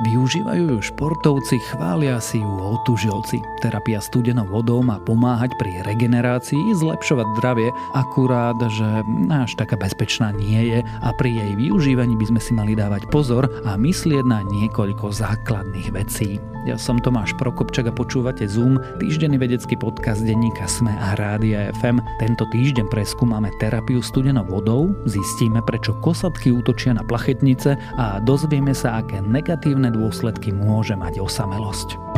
Využívajú ju športovci, chvália si ju otužilci. Terapia studenou vodou má pomáhať pri regenerácii, zlepšovať zdravie, akurát, že až taká bezpečná nie je a pri jej využívaní by sme si mali dávať pozor a myslieť na niekoľko základných vecí. Ja som Tomáš Prokopčak a počúvate Zoom, týždenný vedecký podcast denníka Sme a Rádia FM. Tento týždeň preskúmame terapiu studenou vodou, zistíme prečo kosatky útočia na plachetnice a dozvieme sa, aké negatívne dôsledky môže mať osamelosť.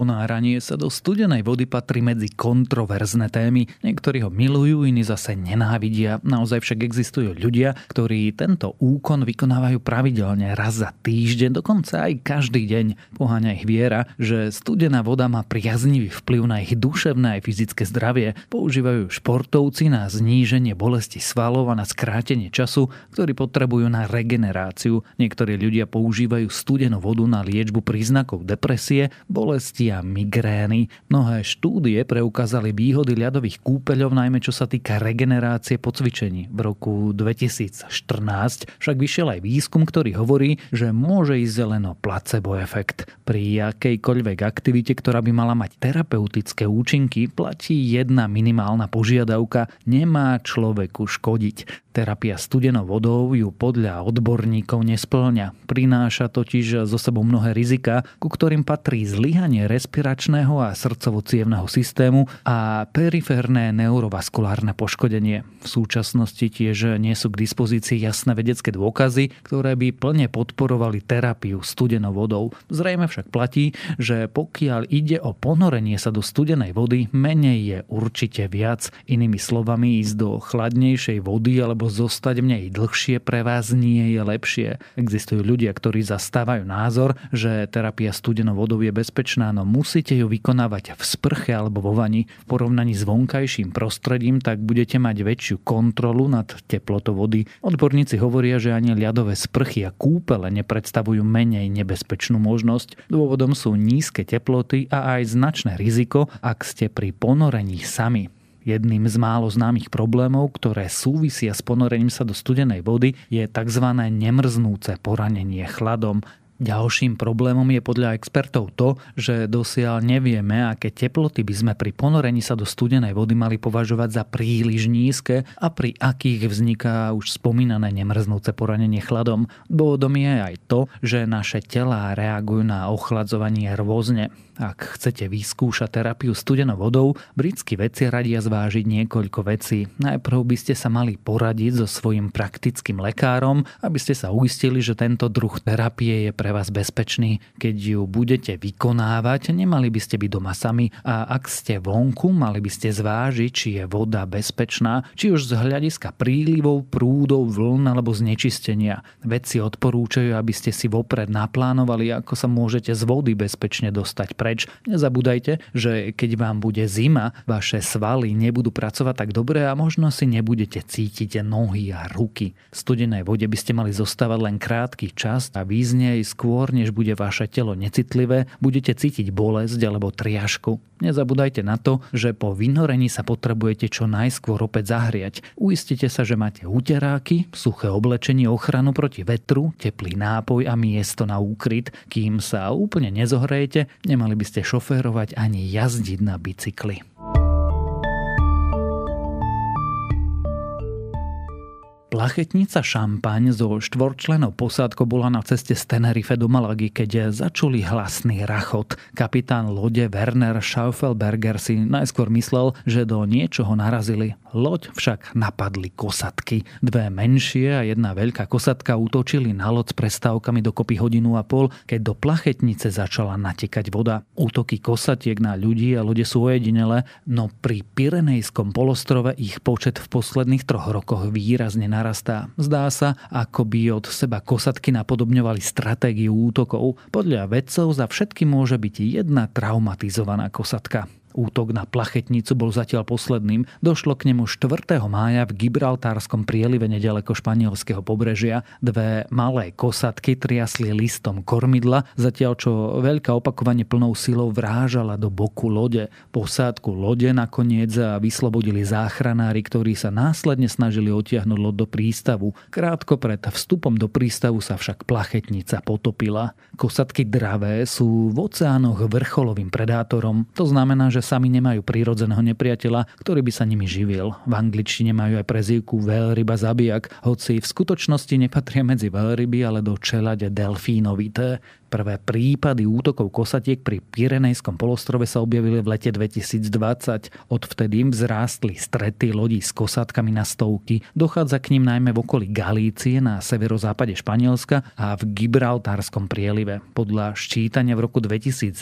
Ponáranie sa do studenej vody patrí medzi kontroverzné témy. Niektorí ho milujú, iní zase nenávidia. Naozaj však existujú ľudia, ktorí tento úkon vykonávajú pravidelne raz za týždeň, dokonca aj každý deň. Poháňa ich viera, že studená voda má priaznivý vplyv na ich duševné aj fyzické zdravie. Používajú športovci na zníženie bolesti svalov a na skrátenie času, ktorý potrebujú na regeneráciu. Niektorí ľudia používajú studenú vodu na liečbu príznakov depresie, bolesti a migrény. Mnohé štúdie preukázali výhody ľadových kúpeľov, najmä čo sa týka regenerácie po cvičení. V roku 2014 však vyšiel aj výskum, ktorý hovorí, že môže ísť len o placebo efekt. Pri akejkoľvek aktivite, ktorá by mala mať terapeutické účinky, platí jedna minimálna požiadavka. Nemá človeku škodiť. Terapia studenou vodou ju podľa odborníkov nesplňa. Prináša totiž zo sebou mnohé rizika, ku ktorým patrí zlyhanie respiračného a srdcovo systému a periférne neurovaskulárne poškodenie. V súčasnosti tiež nie sú k dispozícii jasné vedecké dôkazy, ktoré by plne podporovali terapiu studenou vodou. Zrejme však platí, že pokiaľ ide o ponorenie sa do studenej vody, menej je určite viac. Inými slovami ísť do chladnejšej vody alebo zostať v nej dlhšie pre vás nie je lepšie. Existujú ľudia, ktorí zastávajú názor, že terapia studenou vodou je bezpečná, no musíte ju vykonávať v sprche alebo vo vani. V porovnaní s vonkajším prostredím tak budete mať väčšiu kontrolu nad teplotou vody. Odborníci hovoria, že ani ľadové sprchy a kúpele nepredstavujú menej nebezpečnú možnosť. Dôvodom sú nízke teploty a aj značné riziko, ak ste pri ponorení sami. Jedným z málo známych problémov, ktoré súvisia s ponorením sa do studenej vody, je tzv. nemrznúce poranenie chladom. Ďalším problémom je podľa expertov to, že dosiaľ nevieme, aké teploty by sme pri ponorení sa do studenej vody mali považovať za príliš nízke a pri akých vzniká už spomínané nemrznúce poranenie chladom. Dôvodom je aj to, že naše telá reagujú na ochladzovanie rôzne. Ak chcete vyskúšať terapiu studenou vodou, britskí vedci radia zvážiť niekoľko vecí. Najprv by ste sa mali poradiť so svojim praktickým lekárom, aby ste sa uistili, že tento druh terapie je pre vás bezpečný. Keď ju budete vykonávať, nemali by ste byť doma sami a ak ste vonku, mali by ste zvážiť, či je voda bezpečná, či už z hľadiska prílivov, prúdov, vln alebo znečistenia. Vedci odporúčajú, aby ste si vopred naplánovali, ako sa môžete z vody bezpečne dostať pre preč. Nezabúdajte, že keď vám bude zima, vaše svaly nebudú pracovať tak dobre a možno si nebudete cítiť nohy a ruky. V studenej vode by ste mali zostávať len krátky čas a význej skôr, než bude vaše telo necitlivé, budete cítiť bolesť alebo triažku. Nezabúdajte na to, že po vynorení sa potrebujete čo najskôr opäť zahriať. Uistite sa, že máte úteráky, suché oblečenie, ochranu proti vetru, teplý nápoj a miesto na úkryt. Kým sa úplne nezohrejete, nemali by ste šoférovať ani jazdiť na bicykli. Plachetnica Šampaň so štvorčlenou posádkou bola na ceste z Tenerife do Malagy, keď začuli hlasný rachot. Kapitán lode Werner Schaufelberger si najskôr myslel, že do niečoho narazili. Loď však napadli kosatky. Dve menšie a jedna veľká kosatka útočili na loď s prestávkami dokopy hodinu a pol, keď do plachetnice začala natekať voda. Útoky kosatiek na ľudí a lode sú ojedinele, no pri Pirenejskom polostrove ich počet v posledných troch rokoch výrazne narastá. Zdá sa, ako by od seba kosatky napodobňovali stratégiu útokov. Podľa vedcov za všetky môže byť jedna traumatizovaná kosatka. Útok na plachetnicu bol zatiaľ posledným. Došlo k nemu 4. mája v Gibraltárskom prielive nedaleko španielského pobrežia. Dve malé kosatky triasli listom kormidla, zatiaľ čo veľká opakovane plnou silou vrážala do boku lode. Posádku lode nakoniec vyslobodili záchranári, ktorí sa následne snažili otiahnuť loď do prístavu. Krátko pred vstupom do prístavu sa však plachetnica potopila. Kosatky dravé sú v oceánoch vrcholovým predátorom. To znamená, že že sami nemajú prírodzeného nepriateľa, ktorý by sa nimi živil. V angličtine majú aj prezývku veľryba zabijak, hoci v skutočnosti nepatria medzi veľryby, ale do čelade delfínovité. Prvé prípady útokov kosatiek pri Pirenejskom polostrove sa objavili v lete 2020. Odvtedy im vzrástli strety lodí s kosatkami na stovky. Dochádza k ním najmä v okolí Galície na severozápade Španielska a v Gibraltárskom prielive. Podľa ščítania v roku 2011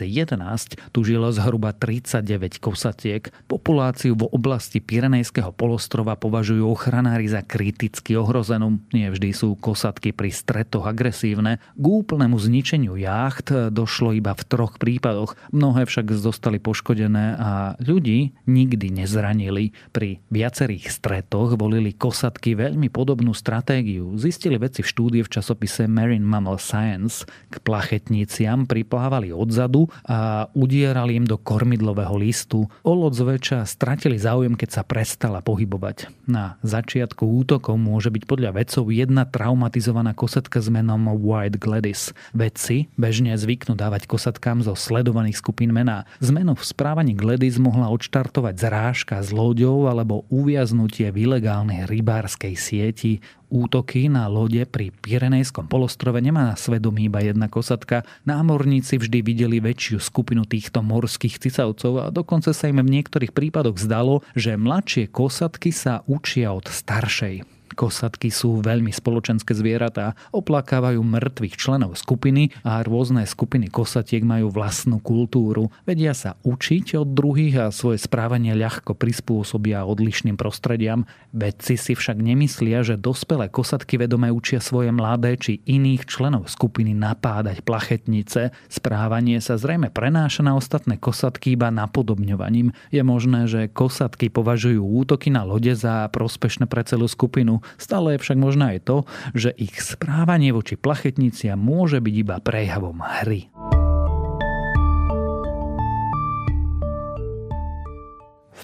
tu žilo zhruba 39 kosatiek. Populáciu v oblasti Pirenejského polostrova považujú ochranári za kriticky ohrozenú. Nie vždy sú kosatky pri stretoch agresívne. K úplnému zničeniu jacht došlo iba v troch prípadoch. Mnohé však zostali poškodené a ľudí nikdy nezranili. Pri viacerých stretoch volili kosatky veľmi podobnú stratégiu. Zistili veci v štúdie v časopise Marine Mammal Science. K plachetniciam priplávali odzadu a udierali im do kormidlového listu. O loď zväčša stratili záujem, keď sa prestala pohybovať. Na začiatku útokov môže byť podľa vedcov jedna traumatizovaná kosatka s menom White Gladys. Vedci bežne zvyknú dávať kosatkám zo sledovaných skupín mená. Zmenu v správaní Gladys mohla odštartovať zrážka s loďou alebo uviaznutie v ilegálnej rybárskej sieti. Útoky na lode pri Pirenejskom polostrove nemá na svedomí iba jedna kosatka. Námorníci vždy videli väčšiu skupinu týchto morských cicavcov a dokonca sa im v niektorých prípadoch zdalo, že mladšie kosatky sa učia od staršej. Kosatky sú veľmi spoločenské zvieratá, oplakávajú mŕtvych členov skupiny a rôzne skupiny kosatiek majú vlastnú kultúru. Vedia sa učiť od druhých a svoje správanie ľahko prispôsobia odlišným prostrediam. Vedci si však nemyslia, že dospelé kosatky vedome učia svoje mladé či iných členov skupiny napádať plachetnice. Správanie sa zrejme prenáša na ostatné kosatky iba napodobňovaním. Je možné, že kosatky považujú útoky na lode za prospešné pre celú skupinu. Stále je však možné aj to, že ich správanie voči plachetniciam môže byť iba prejavom hry.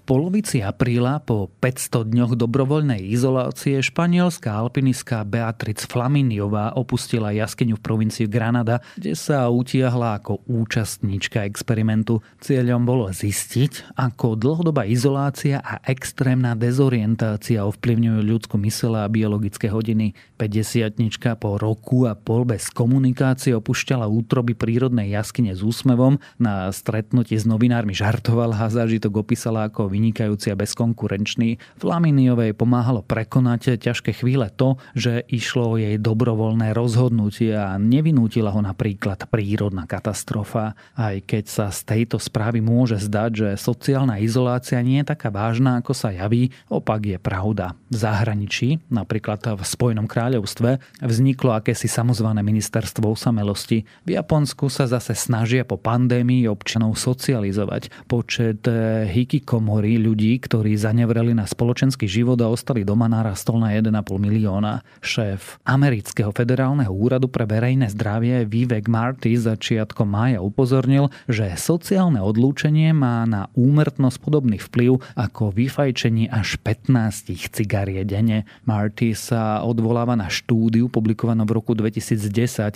Polovici apríla po 500 dňoch dobrovoľnej izolácie španielská alpinistka Beatriz Flaminiová opustila jaskyňu v provincii Granada, kde sa utiahla ako účastníčka experimentu. Cieľom bolo zistiť, ako dlhodobá izolácia a extrémna dezorientácia ovplyvňujú ľudskú mysel a biologické hodiny. 50 po roku a pol bez komunikácie opúšťala útroby prírodnej jaskyne s úsmevom. Na stretnutí s novinármi žartovala a zážitok opísala ako vynikajúci a bezkonkurenčný. Flaminiovej pomáhalo prekonať ťažké chvíle to, že išlo o jej dobrovoľné rozhodnutie a nevinútila ho napríklad prírodná katastrofa. Aj keď sa z tejto správy môže zdať, že sociálna izolácia nie je taká vážna, ako sa javí, opak je pravda. V zahraničí, napríklad v Spojenom kráľovstve, vzniklo akési samozvané ministerstvo osamelosti. V Japonsku sa zase snažia po pandémii občanov socializovať. Počet hikikomory hovorí ľudí, ktorí zanevreli na spoločenský život a ostali doma narastol na 1,5 milióna. Šéf amerického federálneho úradu pre verejné zdravie Vivek Marty začiatkom mája upozornil, že sociálne odlúčenie má na úmrtnosť podobný vplyv ako vyfajčenie až 15 cigarie denne. Marty sa odvoláva na štúdiu publikovanú v roku 2010,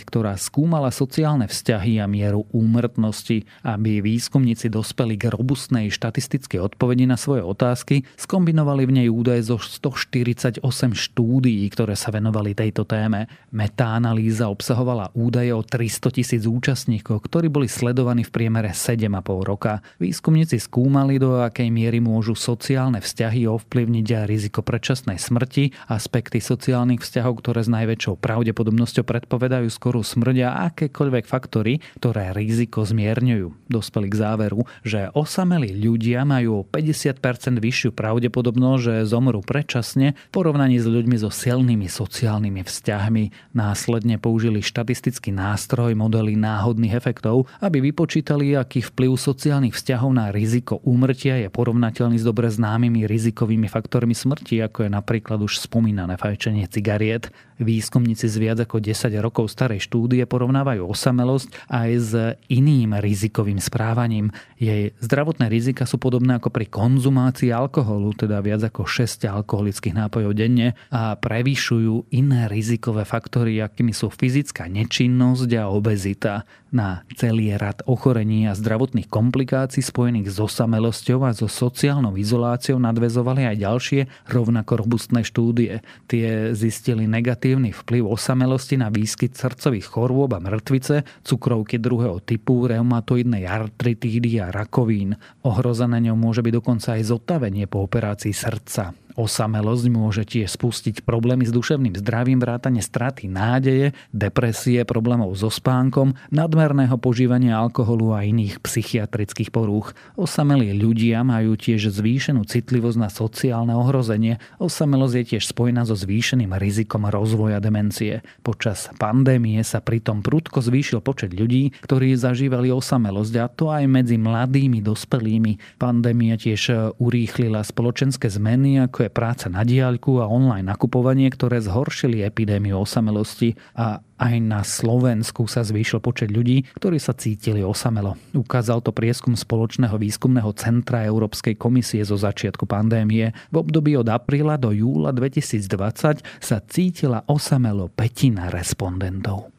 ktorá skúmala sociálne vzťahy a mieru úmrtnosti, aby výskumníci dospeli k robustnej štatistickej odpovedi odpovedi na svoje otázky, skombinovali v nej údaje zo 148 štúdií, ktoré sa venovali tejto téme. Metaanalýza obsahovala údaje o 300 tisíc účastníkov, ktorí boli sledovaní v priemere 7,5 roka. Výskumníci skúmali, do akej miery môžu sociálne vzťahy ovplyvniť aj riziko predčasnej smrti, aspekty sociálnych vzťahov, ktoré s najväčšou pravdepodobnosťou predpovedajú skorú smrť a akékoľvek faktory, ktoré riziko zmierňujú. Dospeli k záveru, že osamelí ľudia majú o 5 50% vyššiu pravdepodobnosť, že zomrú predčasne v porovnaní s ľuďmi so silnými sociálnymi vzťahmi. Následne použili štatistický nástroj modely náhodných efektov, aby vypočítali, aký vplyv sociálnych vzťahov na riziko úmrtia je porovnateľný s dobre známymi rizikovými faktormi smrti, ako je napríklad už spomínané fajčenie cigariet. Výskumníci z viac ako 10 rokov starej štúdie porovnávajú osamelosť aj s iným rizikovým správaním. Jej zdravotné rizika sú podobné ako pri konzumácii alkoholu, teda viac ako 6 alkoholických nápojov denne a prevyšujú iné rizikové faktory, akými sú fyzická nečinnosť a obezita. Na celý rad ochorení a zdravotných komplikácií spojených s osamelosťou a so sociálnou izoláciou nadvezovali aj ďalšie rovnako robustné štúdie. Tie zistili negatívny vplyv osamelosti na výskyt srdcových chorôb a mŕtvice, cukrovky druhého typu, reumatoidnej artritídy a rakovín. Ohrozené ňou môže byť dokonca aj zotavenie po operácii srdca. Osamelosť môže tiež spustiť problémy s duševným zdravím, vrátane straty nádeje, depresie, problémov so spánkom, nadmerného požívania alkoholu a iných psychiatrických porúch. Osamelí ľudia majú tiež zvýšenú citlivosť na sociálne ohrozenie. Osamelosť je tiež spojená so zvýšeným rizikom rozvoja demencie. Počas pandémie sa pritom prudko zvýšil počet ľudí, ktorí zažívali osamelosť a to aj medzi mladými dospelými. Pandémia tiež urýchlila spoločenské zmeny, ako je práca na diaľku a online nakupovanie, ktoré zhoršili epidémiu osamelosti a aj na Slovensku sa zvýšil počet ľudí, ktorí sa cítili osamelo. Ukázal to prieskum spoločného výskumného centra Európskej komisie zo začiatku pandémie. V období od apríla do júla 2020 sa cítila osamelo petina respondentov.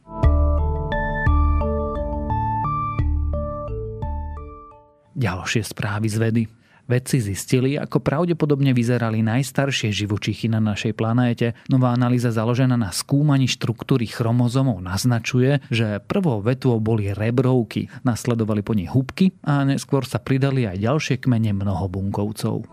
Ďalšie správy z vedy. Vedci zistili, ako pravdepodobne vyzerali najstaršie živočichy na našej planéte. Nová analýza založená na skúmaní štruktúry chromozomov naznačuje, že prvou vetvou boli rebrovky, nasledovali po nich hubky a neskôr sa pridali aj ďalšie kmene mnohobunkovcov.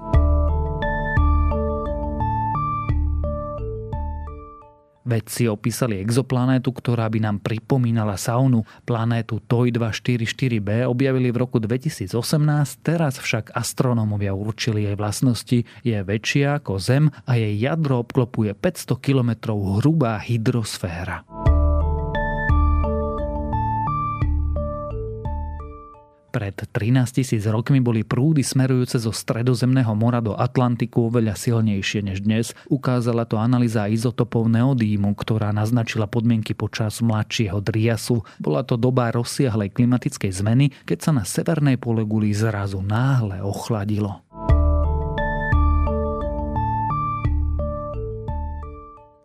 Vedci opísali exoplanétu, ktorá by nám pripomínala saunu. Planétu TOI 244b objavili v roku 2018, teraz však astronómovia určili jej vlastnosti. Je väčšia ako Zem a jej jadro obklopuje 500 km hrubá hydrosféra. Pred 13 tisíc rokmi boli prúdy smerujúce zo stredozemného mora do Atlantiku oveľa silnejšie než dnes. Ukázala to analýza izotopov neodímu, ktorá naznačila podmienky počas mladšieho driasu. Bola to doba rozsiahlej klimatickej zmeny, keď sa na severnej poleguli zrazu náhle ochladilo.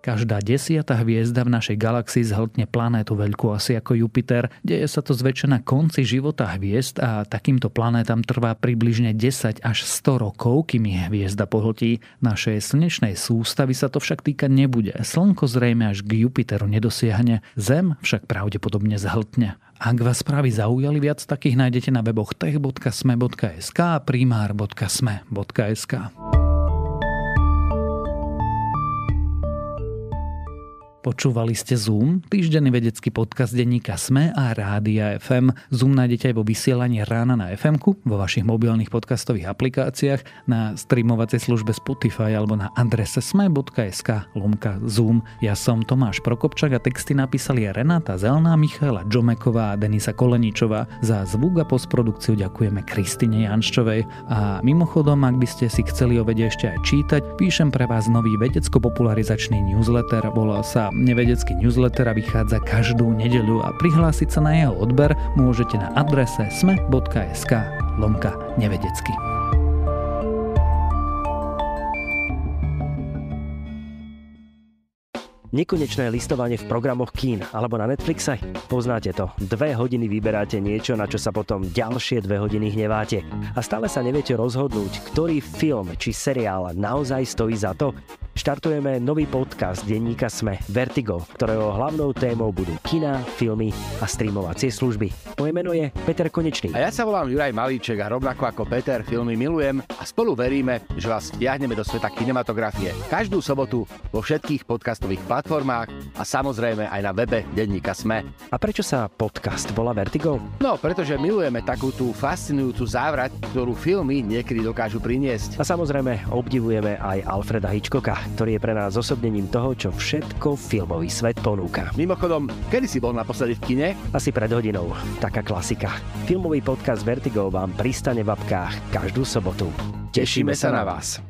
Každá desiata hviezda v našej galaxii zhltne planétu veľkú asi ako Jupiter. Deje sa to zväčša na konci života hviezd a takýmto planétam trvá približne 10 až 100 rokov, kým ich hviezda pohltí. Našej slnečnej sústavy sa to však týkať nebude. Slnko zrejme až k Jupiteru nedosiahne, Zem však pravdepodobne zhltne. Ak vás správy zaujali, viac takých nájdete na weboch tech.sme.sk a primár.sme.sk. Počúvali ste Zoom, týždenný vedecký podcast denníka SME a Rádia FM. Zoom nájdete aj vo vysielaní rána na fm vo vašich mobilných podcastových aplikáciách, na streamovacej službe Spotify alebo na adrese sme.sk lomka Zoom. Ja som Tomáš Prokopčak a texty napísali Renáta Zelná, Michaela Džomeková a Denisa Koleničová. Za zvuk a postprodukciu ďakujeme Kristine Janščovej. A mimochodom, ak by ste si chceli o vede ešte aj čítať, píšem pre vás nový vedecko-popularizačný newsletter, volá sa nevedecký newsletter vychádza každú nedeľu a prihlásiť sa na jeho odber môžete na adrese sme.sk lomka nevedecky. Nekonečné listovanie v programoch kín alebo na Netflixe? Poznáte to. Dve hodiny vyberáte niečo, na čo sa potom ďalšie dve hodiny hneváte. A stále sa neviete rozhodnúť, ktorý film či seriál naozaj stojí za to? Štartujeme nový podcast denníka Sme Vertigo, ktorého hlavnou témou budú kina, filmy a streamovacie služby. Moje meno je Peter Konečný. A ja sa volám Juraj Malíček a rovnako ako Peter filmy milujem a spolu veríme, že vás vtiahneme do sveta kinematografie. Každú sobotu vo všetkých podcastových platformách a samozrejme aj na webe denníka Sme. A prečo sa podcast volá Vertigo? No, pretože milujeme takú tú fascinujúcu závrať, ktorú filmy niekedy dokážu priniesť. A samozrejme obdivujeme aj Alfreda Hitchcocka, ktorý je pre nás osobnením toho, čo všetko filmový svet ponúka. Mimochodom, kedy si bol naposledy v kine? Asi pred hodinou. Taká klasika. Filmový podcast Vertigo vám pristane v apkách každú sobotu. Tešíme sa na vás.